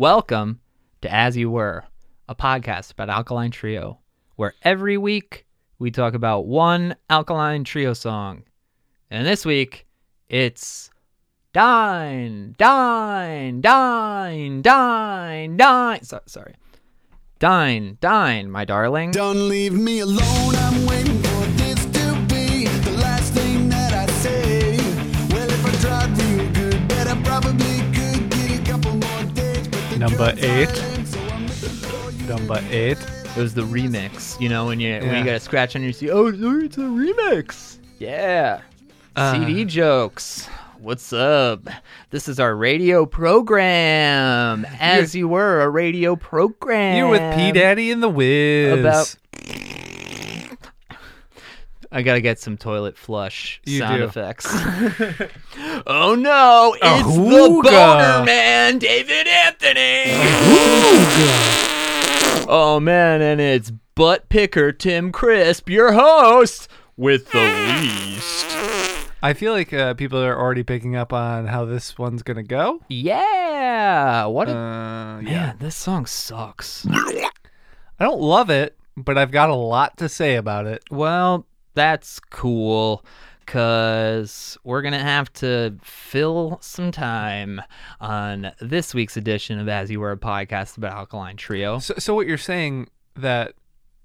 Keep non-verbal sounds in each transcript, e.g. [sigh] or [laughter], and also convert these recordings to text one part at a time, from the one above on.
Welcome to As You Were, a podcast about Alkaline Trio, where every week we talk about one Alkaline Trio song. And this week, it's Dine, Dine, Dine, Dine, Dine. So, sorry. Dine, Dine, my darling. Don't leave me alone. I'm waiting Number eight. silent, so I'm looking for you. Number eight. It was the remix, you know, when you when Yeah. you got a scratch on your CD. Oh, it's a remix. Yeah. Uh. CD jokes. What's up? This is our radio program. As you were, a radio program. You're with P Daddy and the Wiz. About- I gotta get some toilet flush You sound do. effects. [laughs] oh no, it's the boner man, David Anthony. oh man, and it's butt picker Tim Crisp, your host with the least. I feel like uh, people are already picking up on how this one's gonna go. Yeah, what a Uh, yeah, man. This song sucks. I don't love it, but I've got a lot to say about it. Well, that's cool because we're going to have to fill some time on this week's edition of As You Were, a podcast about Alkaline Trio. So, so what you're saying that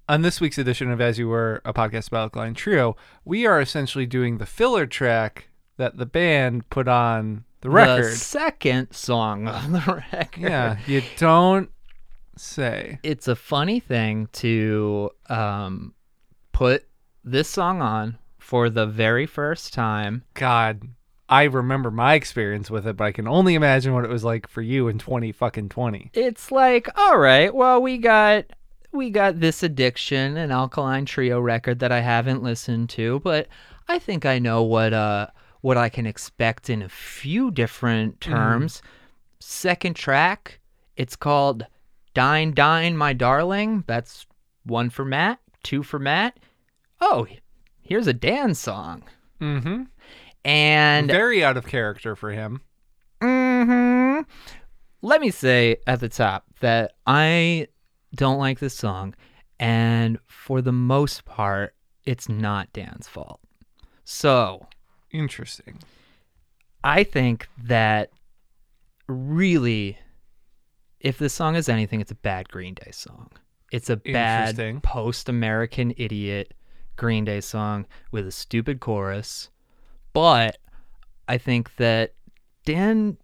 on this week's edition of As You Were, a podcast about Alkaline Trio, we are essentially doing the filler track that the band put on the The record. second song on the [laughs] record. yeah, you don't say. It's a funny thing to um, put this song on for the very first time. God, I remember my experience with it, but I can only imagine what it was like for you in twenty fucking twenty. it's like all right well we got we got this Addition an alkaline trio record that i haven't listened to but i think i know what uh what i can expect in a few different terms second track it's called dine dine my darling that's one for matt two for matt oh here's a dan song Mm-hmm. and Very out of character for him. Mm-hmm. Let me say at the top that I don't like this song, and for the most part, it's not Dan's fault. So Interesting. I think that really, if this song is anything, it's a bad Green Day song. It's a bad post American idiot Green Day song with a stupid chorus. But I think that Dan,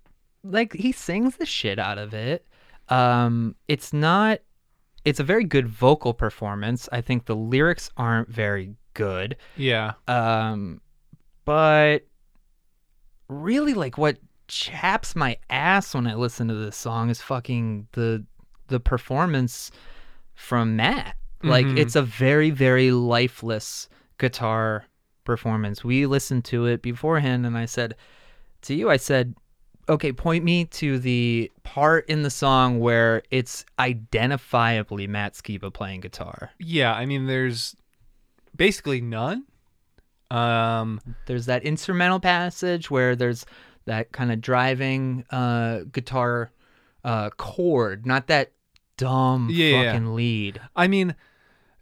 like, he sings the shit out of it. Um, it's not, it's a very good vocal performance. I think the lyrics aren't very good. Yeah. Um, but really, like what chaps my ass when I listen to this song is fucking the the performance from Matt. Like Mhm. it's a very very lifeless guitar performance. We listened to it beforehand, and I said to you, I said. Okay, point me to the part in the song where it's identifiably Matt Skiba playing guitar. Yeah. I mean, there's basically none. Um. there's that instrumental passage where there's that kind of driving uh, guitar uh, chord, not that dumb Yeah. fucking lead. I mean,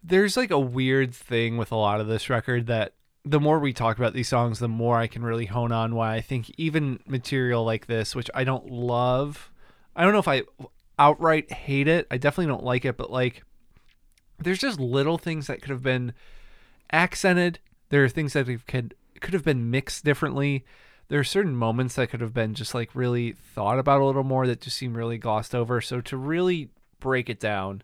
there's like a weird thing with a lot of this record that the more we talk about these songs, the more I can really hone on why I think even material like this, which I don't love, I don't know if I outright hate it. I definitely don't like it, but like, there's just little things that could have been accented. There are things that could could have been mixed differently. There are certain moments that could have been just like really thought about a little more that just seem really glossed over. So to really break it down,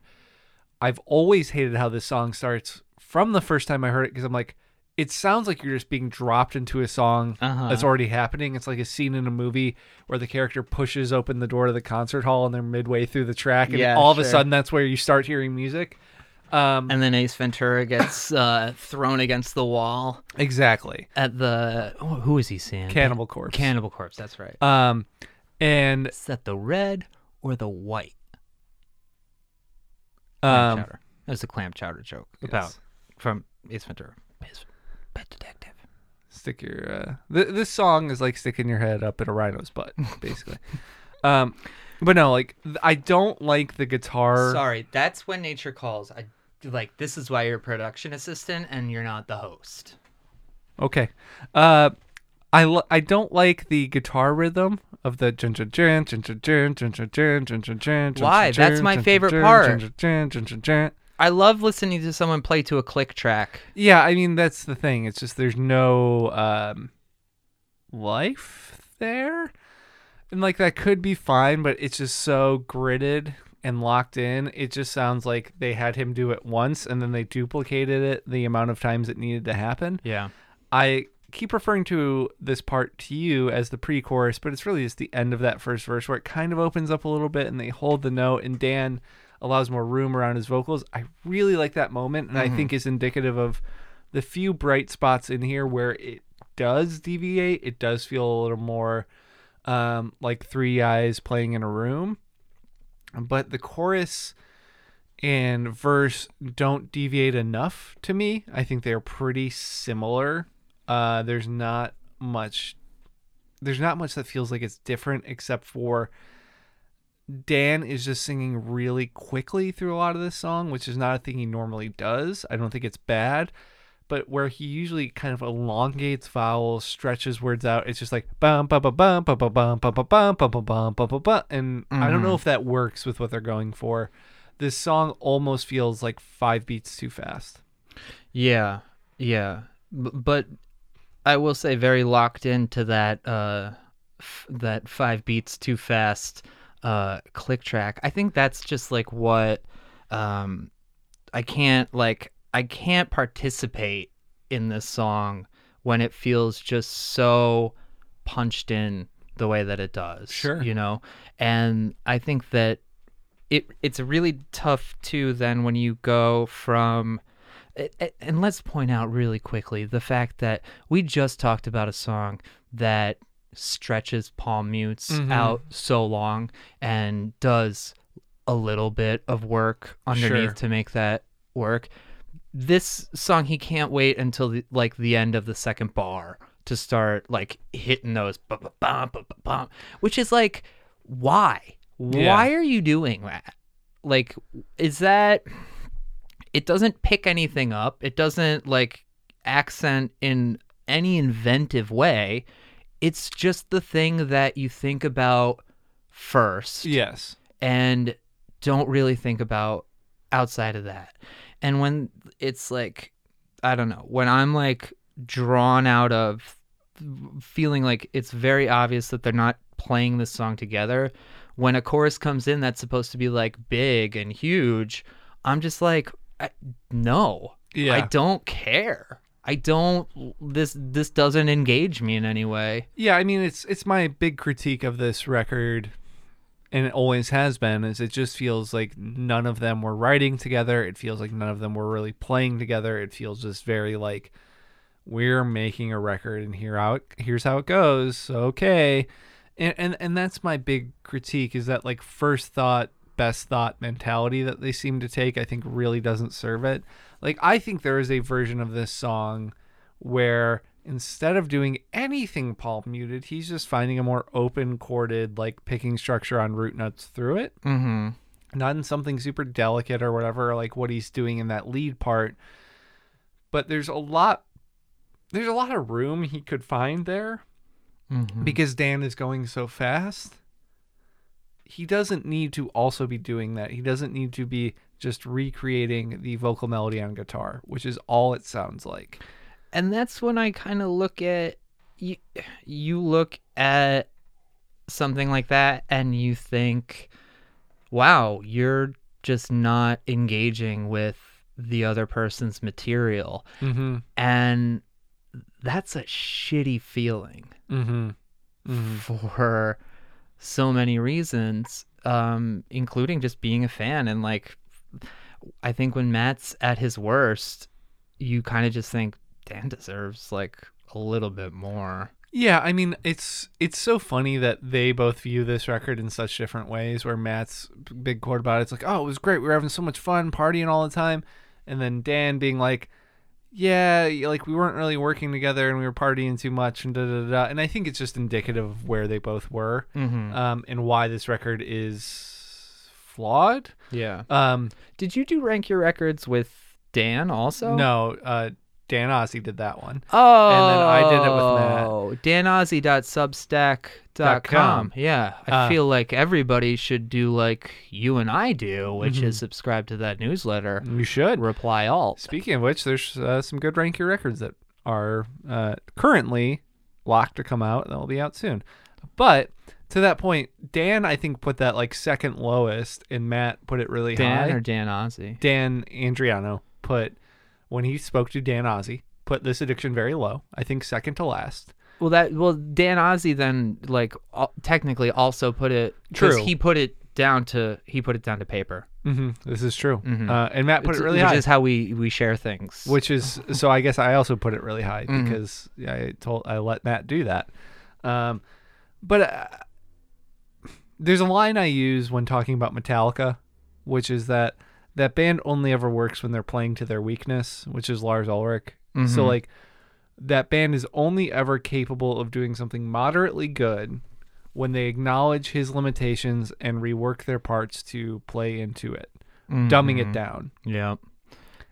I've always hated how this song starts from the first time I heard it because I'm like, it sounds like you're just being dropped into a song Uh-huh. that's already happening. It's like a scene in a movie where the character pushes open the door to the concert hall and they're midway through the track, and Yeah, all of a sudden that's where you start hearing music. Um, And then Ace Ventura gets [laughs] uh, thrown against the wall exactly, at the oh, who is he seeing? Cannibal Corpse. Cannibal Corpse. That's right. um, and Is that the red or the white? Clam um, chowder. That was a clam chowder joke Yes. about from Ace Ventura. His pet detective. stick your uh, th- this song is like sticking your head up in a rhino's butt, [laughs] basically. um, But no, like I don't like the guitar. Sorry, that's when nature calls. I like this is why you're a production assistant and you're not the host. Okay. Uh I I don't like the guitar rhythm of the why that's my favorite part. I love listening to someone play to a click track. Yeah, I mean that's the thing. It's just there's no um, life there, and like that could be fine, but it's just so gritted and locked in. It just sounds like they had him do it once and then they duplicated it the amount of times it needed to happen. Yeah, I keep referring to this part to you as the pre-chorus, but it's really just the end of that first verse where it kind of opens up a little bit and they hold the note and Dan allows more room around his vocals. I really like that moment and I think is indicative of the few bright spots in here where it does deviate. It does feel a little more um, like three eyes playing in a room. But the chorus and verse don't deviate enough to me. I think they're pretty similar. Uh, there's not much. There's not much that feels like it's different, except for Dan is just singing really quickly through a lot of this song, which is not a thing he normally does. I don't think it's bad, but where he usually kind of elongates vowels, stretches words out, it's just like bum bum bum bum bum bum bum bum bum bum bum bum bum bum bum and I don't know if that works with what they're going for. This song almost feels like five beats too fast. Yeah. Yeah. But I will say very locked into that uh f- that 5 beats too fast uh click track. I think that's just like what um I can't like I can't participate in this song when it feels just so punched in the way that it does. Sure. You know? And I think that it it's really tough too then when you go from and let's point out really quickly the fact that we just talked about a song that stretches palm mutes Mhm. out so long and does a little bit of work underneath Sure. to make that work. This song he can't wait until the, like the end of the second bar to start like hitting those bum, bum, bum, bum, bum, bum, which is like why? Yeah. Why are you doing that? Like is that it doesn't pick anything up. It doesn't like accent in any inventive way. It's just the thing that you think about first Yes. and don't really think about outside of that. And when it's like, I don't know, when I'm like drawn out of feeling like it's very obvious that they're not playing this song together, when a chorus comes in that's supposed to be like big and huge, I'm just like, I, no, Yeah. I don't care. I don't. This this doesn't engage me in any way. Yeah, I mean it's it's my big critique of this record and it always has been is it just feels like none of them were writing together. It feels like none of them were really playing together. It feels just very like we're making a record and here how it, here's how it goes. Okay. And, and and that's my big critique is that like first thought best thought mentality that they seem to take I think really doesn't serve it. Like I think there is a version of this song where instead of doing anything palm muted, he's just finding a more open chorded, like picking structure on root notes through it. Mm-hmm. Not in something super delicate or whatever, like what he's doing in that lead part. But there's a lot there's a lot of room he could find there Mm-hmm. because Dan is going so fast. He doesn't need to also be doing that. He doesn't need to be just recreating the vocal melody on guitar, which is all it sounds like. and that's when I kind of look at you. You look at something like that, and you think, "Wow, you're just not engaging with the other person's material," Mm-hmm. and that's a shitty feeling. Mm-hmm. Mm-hmm. for so many reasons, um, including just being a fan. And like, I think when Matt's at his worst, you kind of just think Dan deserves like a little bit more. Yeah, I mean it's it's so funny that they both view this record in such different ways. Where Matt's big quote about it, it's like, "Oh, it was great. We were having so much fun, partying all the time," and then Dan being like, yeah, like we weren't really working together and we were partying too much and da da da. And I think it's just indicative of where they both were Mm-hmm. um, and why this record is flawed. Yeah. Um, Did you do rank your records with Dan also? No, uh, Dan Ozzi did that one. Oh, And then I did it with Matt. danozzi.substack.com. com. Yeah, I Uh, feel like everybody should do like you and I do, which Mm-hmm. is subscribe to that newsletter. You should. Reply all. Speaking of which, there's uh, some good Rank Your records that are uh, currently locked to come out. They'll be out soon. But to that point, Dan, I think, put that like second lowest, and Matt put it really Dan high. Dan or Dan Ozzi? Dan Andriano put, when he spoke to Dan Ozzi, put this Addition very low. I think second to last. Well, that well Dan Ozzi then like al- technically also put it True. He put it down to he put it down to paper, hmm This is true. Uh, and Matt put It's- it really which high. Which is how we we share things. which is so I guess I also put it really high Mm-hmm. because I told I let Matt do that. Um, but uh, there's a line I use when talking about Metallica, which is that that band only ever works when they're playing to their weakness, which is Lars Ulrich. So Mm-hmm. like that band is only ever capable of doing something moderately good when they acknowledge his limitations and rework their parts to play into it, dumbing it down. yeah,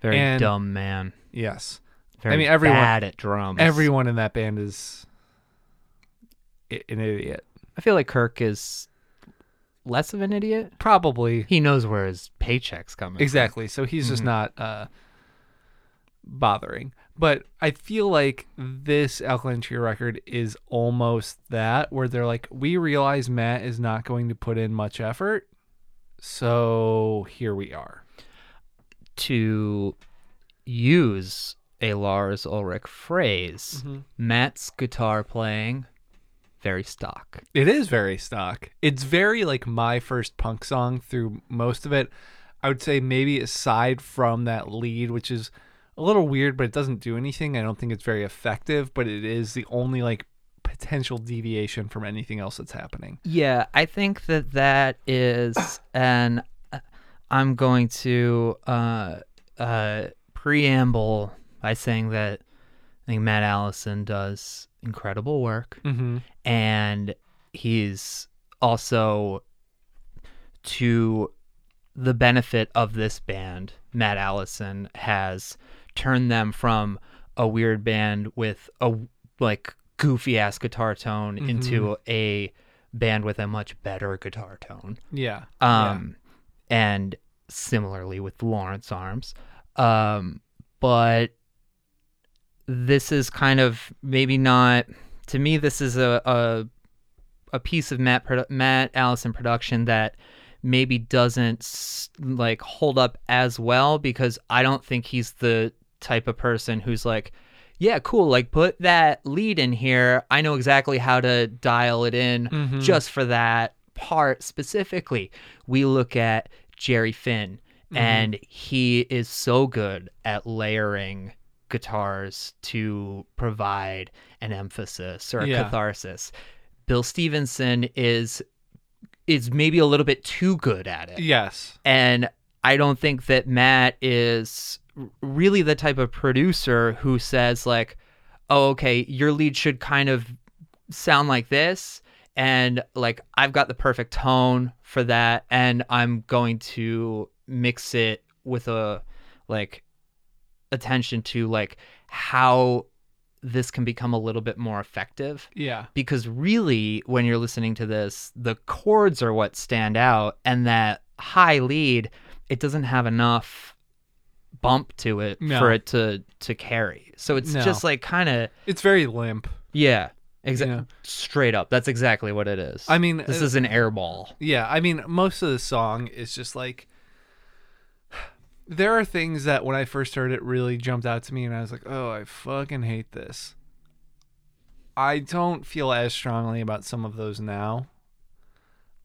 very And- dumb man. Yes. Very mean, everyone- bad at drums. Everyone in that band is an idiot. I feel like Kirk is less of an idiot. Probably. He knows where his paycheck's coming. from. Exactly. So he's just not uh, bothering. But I feel like this Alkaline Trio record is almost that, where they're like, we realize Matt is not going to put in much effort. So here we are. To use a Lars Ulrich phrase, Mm-hmm. Matt's guitar playing very stock. It is very stock. It's very like my first punk song through most of it. I would say maybe aside from that lead, which is a little weird, but it doesn't do anything. I don't think it's very effective, but it is the only like potential deviation from anything else that's happening. Yeah, I think that that is, [coughs] and I'm going to uh, uh, preamble by saying that I think Matt Allison does incredible work, Mm-hmm. and he's also to the benefit of this band. Matt Allison has turned them from a weird band with a like goofy ass guitar tone into a band with a much better guitar tone. Yeah. Um, and similarly with Lawrence Arms. Um, but this is kind of maybe not to me. This is a a, a piece of Matt produ- Matt Allison production that maybe doesn't like hold up as well because I don't think he's the type of person who's like, yeah, cool, like put that lead in here. I know exactly how to dial it in mm-hmm. just for that part specifically. We look at Jerry Finn mm-hmm. and he is so good at layering guitars to provide an emphasis or a Yeah. catharsis. Bill Stevenson is is maybe a little bit too good at it. Yes. And I don't think that Matt is really the type of producer who says like, "Oh, okay, your lead should kind of sound like this." And like I've got the perfect tone for that and I'm going to mix it with a like attention to like how this can become a little bit more effective Yeah. because really when you're listening to this the chords are what stand out and that high lead it doesn't have enough bump to it No. for it to to carry so it's No. just like kind of It's very limp. yeah exactly Yeah. straight up that's exactly what it is I mean, this uh, is an airball Yeah, I mean, most of the song is just like there are things that when I first heard it really jumped out to me, and I was like, "Oh, I fucking hate this." I don't feel as strongly about some of those now,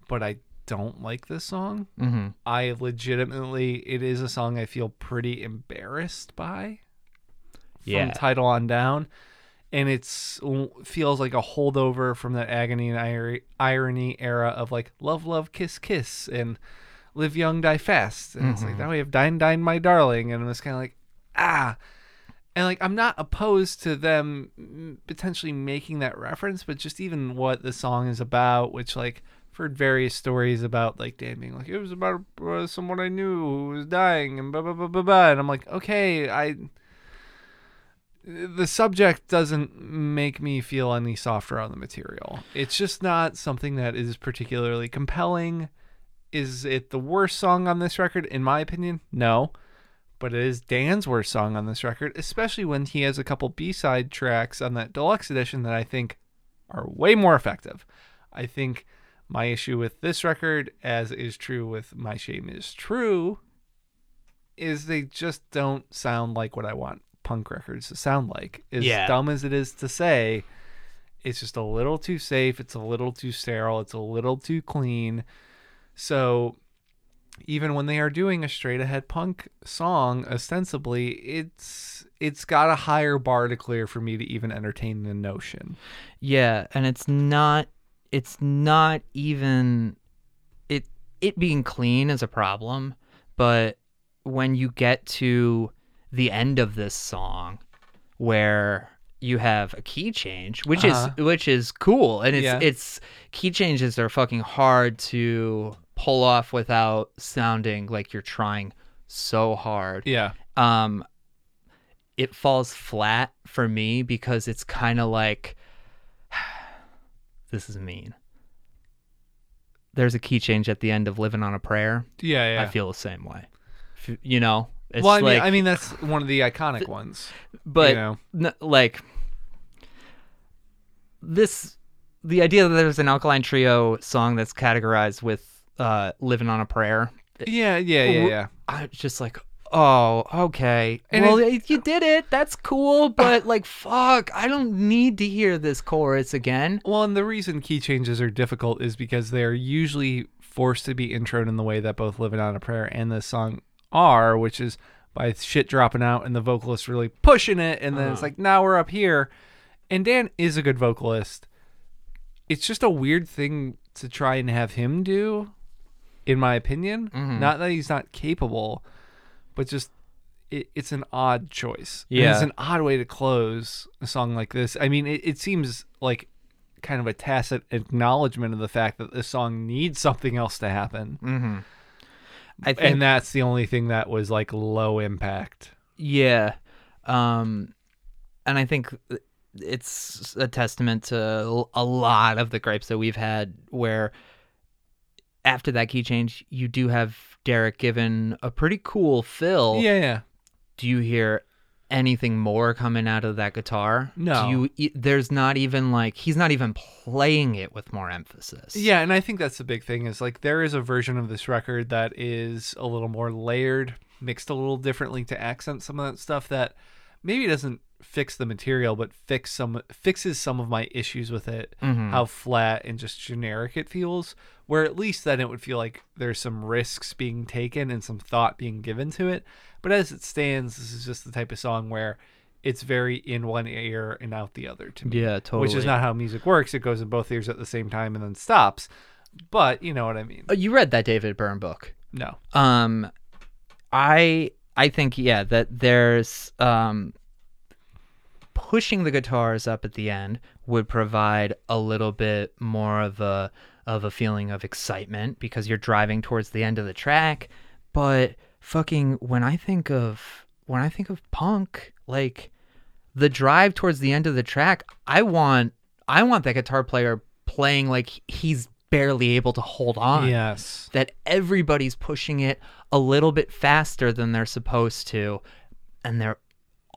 but I don't like this song. mm-hmm. I legitimately, it is a song I feel pretty embarrassed by from Yeah. title on down. And it's feels like a holdover from that agony and irony era of like love, love, kiss, kiss, and live young, die fast. And it's like now we have dine, dine, my darling, and I'm just kind of like ah. and like I'm not opposed to them potentially making that reference, but just even what the song is about, which like I've heard various stories about like Dan being like it was about uh, someone I knew who was dying and blah blah blah blah blah, and I'm like okay, I the subject doesn't make me feel any softer on the material. It's just not something that is particularly compelling. Is it the worst song on this record? In my opinion, no. But it is Dan's worst song on this record, especially when he has a couple B side tracks on that deluxe edition that I think are way more effective. I think my issue with this record, as is true with My Shame Is True, is they just don't sound like what I want punk records to sound like. As Yeah. dumb as it is to say, it's just a little too safe. It's a little too sterile. It's a little too clean. So even when they are doing a straight ahead punk song, ostensibly, it's it's got a higher bar to clear for me to even entertain the notion. Yeah, and it's not it's not even it it being clean is a problem, but when you get to the end of this song where you have a key change, which Uh-huh. is which is cool and it's Yeah. it's key changes are fucking hard to pull off without sounding like you're trying so hard Yeah. um it falls flat for me because it's kind of like [sighs] this is mean there's a key change at the end of living on a prayer Yeah, yeah. i feel the same way you know it's well, I mean, like I mean that's one of the iconic ones. but you know. n- like this the idea that there's an alkaline trio song that's categorized with uh living on a prayer Yeah, yeah, yeah, yeah. I was just like, oh, okay. And well, you did it. That's cool, [laughs] but like, fuck, I don't need to hear this chorus again. Well, and the reason key changes are difficult is because they're usually forced to be introed in the way that both Living on a Prayer and this song are, which is by shit dropping out and the vocalist really pushing it, and then it's uh-huh. like, now we're up here. And Dan is a good vocalist. It's just a weird thing to try and have him do, in my opinion. Mm-hmm. Not that he's not capable, but just it, it's an odd choice. And Yeah. it's an odd way to close a song like this. I mean, it, it seems like kind of a tacit acknowledgement of the fact that this song needs something else to happen. Mm-hmm. I think, And that's the only thing that was like low impact. yeah, um, and I think it's a testament to a lot of the gripes that we've had, where after that key change, you do have Derek given a pretty cool fill. Yeah, yeah. do you hear anything more coming out of that guitar? No. Do you? There's not even like he's not even playing it with more emphasis. Yeah, and I think that's the big thing is like there is a version of this record that is a little more layered, mixed a little differently to accent some of that stuff that maybe doesn't fix the material but fix some fixes some of my issues with it. Mm-hmm. How flat and just generic it feels. Where at least then it would feel like there's some risks being taken and some thought being given to it. But as it stands, this is just the type of song where it's very in one ear and out the other to me. Yeah, totally. Which is not how music works. It goes in both ears at the same time and then stops. But you know what I mean. Uh, You read that David Byrne book. No. Um, I I think yeah that there's um pushing the guitars up at the end would provide a little bit more of a of a feeling of excitement because you're driving towards the end of the track but fucking when i think of when i think of punk like the drive towards the end of the track i want i want that guitar player playing like he's barely able to hold on. Yes. that everybody's pushing it a little bit faster than they're supposed to and they're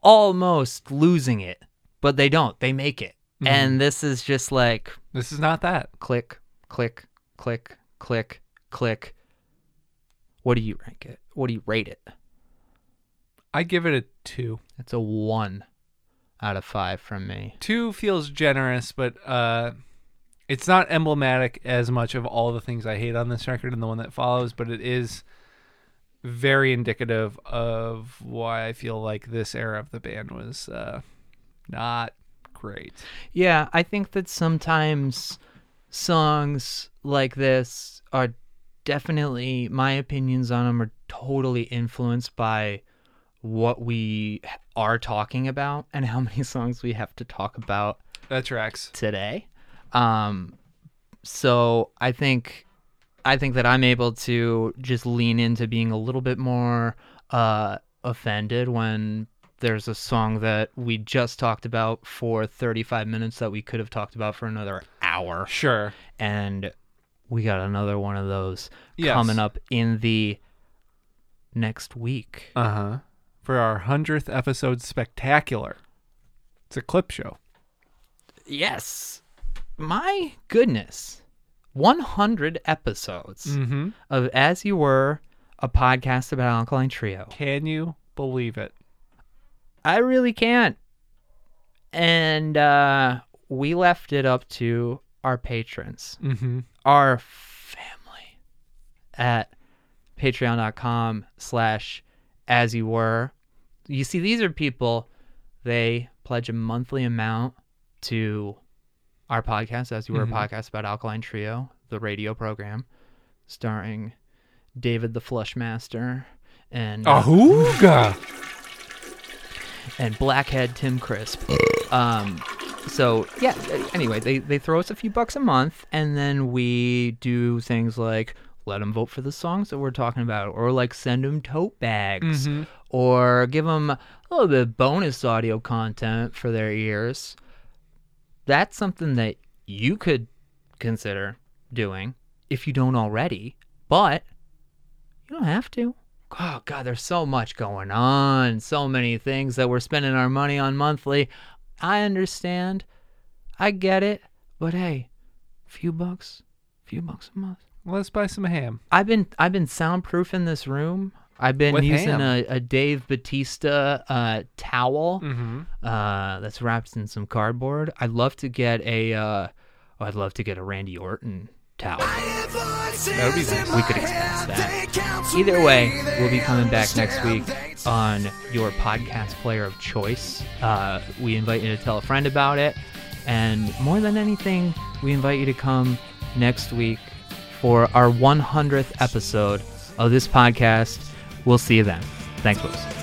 almost losing it but they don't. They make it. Mm-hmm. And this is just like This is not that. click click click click click what do you rank it what do you rate it I give it a two. it's a one out of five from me Two feels generous, but uh it's not emblematic as much of all the things I hate on this record and the one that follows, but it is very indicative of why I feel like this era of the band was uh not great. Yeah, I think that sometimes songs like this are definitely my opinions on them are totally influenced by what we are talking about and how [laughs] many songs we have to talk about That tracks. today. Um, so I think I think that I'm able to just lean into being a little bit more uh, offended when there's a song that we just talked about for 35 minutes that we could have talked about for another hour, Sure. and we got another one of those Yes. coming up in the next week. Uh huh. For our hundredth episode spectacular. It's a clip show. Yes, my goodness, 100 episodes. Mm-hmm. of As You Were, a podcast about Alkaline Trio. Can you believe it? I really can't. And uh, we left it up to our patrons, Mm-hmm. our family, at patreon.com slash as you were. You see, these are people, they pledge a monthly amount to our podcast, As You Were, Mhm. a podcast about Alkaline Trio, the radio program, starring David the Flushmaster and uh, Ahooga! [laughs] and Blackhead Tim Crisp. Um, so yeah. Anyway, they they throw us a few bucks a month, and then we do things like let them vote for the songs that we're talking about, or like send them tote bags, Mhm. or give them a little bit of bonus audio content for their ears. That's something that you could consider doing if you don't already, but you don't have to. Oh god, there's so much going on, so many things that we're spending our money on monthly. I understand. I get it. But hey, few bucks, few bucks a month. Let's buy some ham. I've been I've been soundproofing this room. I've been With using ham. a, a Dave Batista uh, towel Mm-hmm. uh, that's wrapped in some cardboard. I'd love to get a uh, oh, I'd love to get a Randy Orton towel. That would be nice. We could expense that. Either way, we'll be coming back next week on your podcast player of choice. Uh, we invite you to tell a friend about it. And more than anything, we invite you to come next week for our 100th episode of this podcast. We'll see you then. Thanks, folks.